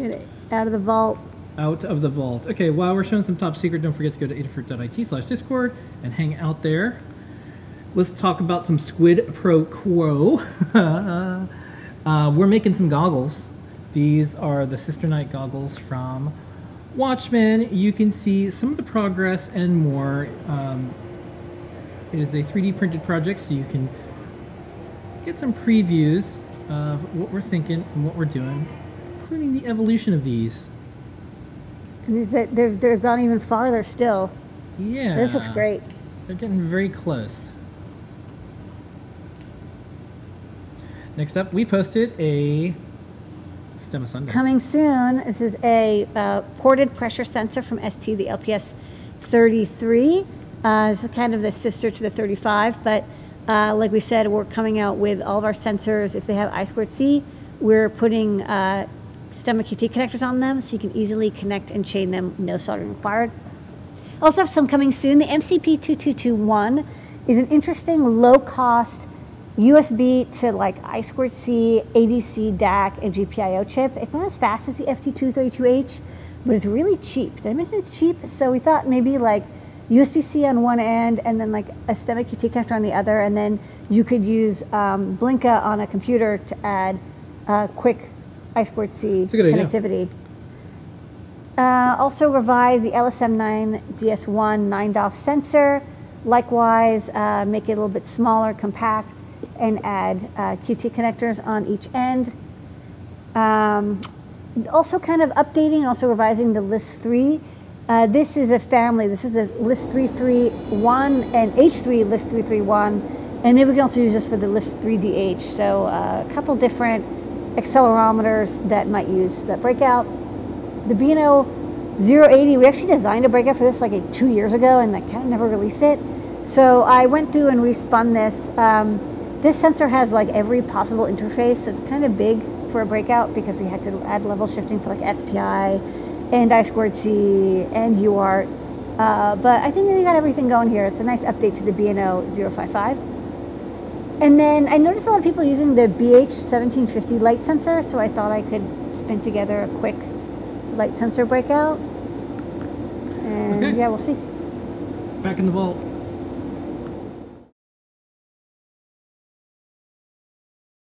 Get it out of the vault. out of the vault. Okay, while we're showing some top secret, don't forget to go to adafruit.it slash discord and hang out there. Let's talk about some Squid Pro Quo. uh, we're making some goggles. These are the Sister Night goggles from Watchmen. You can see some of the progress and more. Um, it is a 3D printed project, so you can get some previews of what we're thinking and what we're doing, including the evolution of these. And they're, they're, they've gone even farther still. Yeah. This looks great. They're getting very close. Next up, we posted a STEMMA sensor. Coming soon, this is a uh, ported pressure sensor from ST, the LPS 33. Uh, this is kind of the sister to the 35, but uh, like we said, we're coming out with all of our sensors. If they have I squared C, we're putting uh, STEMMA QT connectors on them so you can easily connect and chain them, no soldering required. I Also have some coming soon. The MCP2221 is an interesting low-cost USB to like I squared C, ADC, DAC, and GPIO chip. It's not as fast as the FT232H, but it's really cheap. Did I mention it's cheap? So we thought maybe like USB-C on one end and then like a STEMMA QT connector on the other, and then you could use um, Blinka on a computer to add uh, quick I squared C a good idea. connectivity. Uh, also revise the LSM9 DS1 9 DOF sensor. Likewise, uh, make it a little bit smaller, compact, and add uh, QT connectors on each end. Um, also kind of updating and also revising the LIS3. Uh, this is a family. This is the LIS331 and H3LIS331. And maybe we can also use this for the LIS3DH. So uh, a couple different accelerometers that might use that breakout. The B&O 080, we actually designed a breakout for this like two years ago and I kind of never released it. So I went through and respun this. Um, this sensor has like every possible interface, so it's kind of big for a breakout because we had to add level shifting for like SPI and I squared C and UART. Uh, but I think we got everything going here. It's a nice update to the B&O 055. And then I noticed a lot of people using the BH1750 light sensor, so I thought I could spin together a quick light sensor breakout. And Okay. yeah, we'll see. Back in the vault.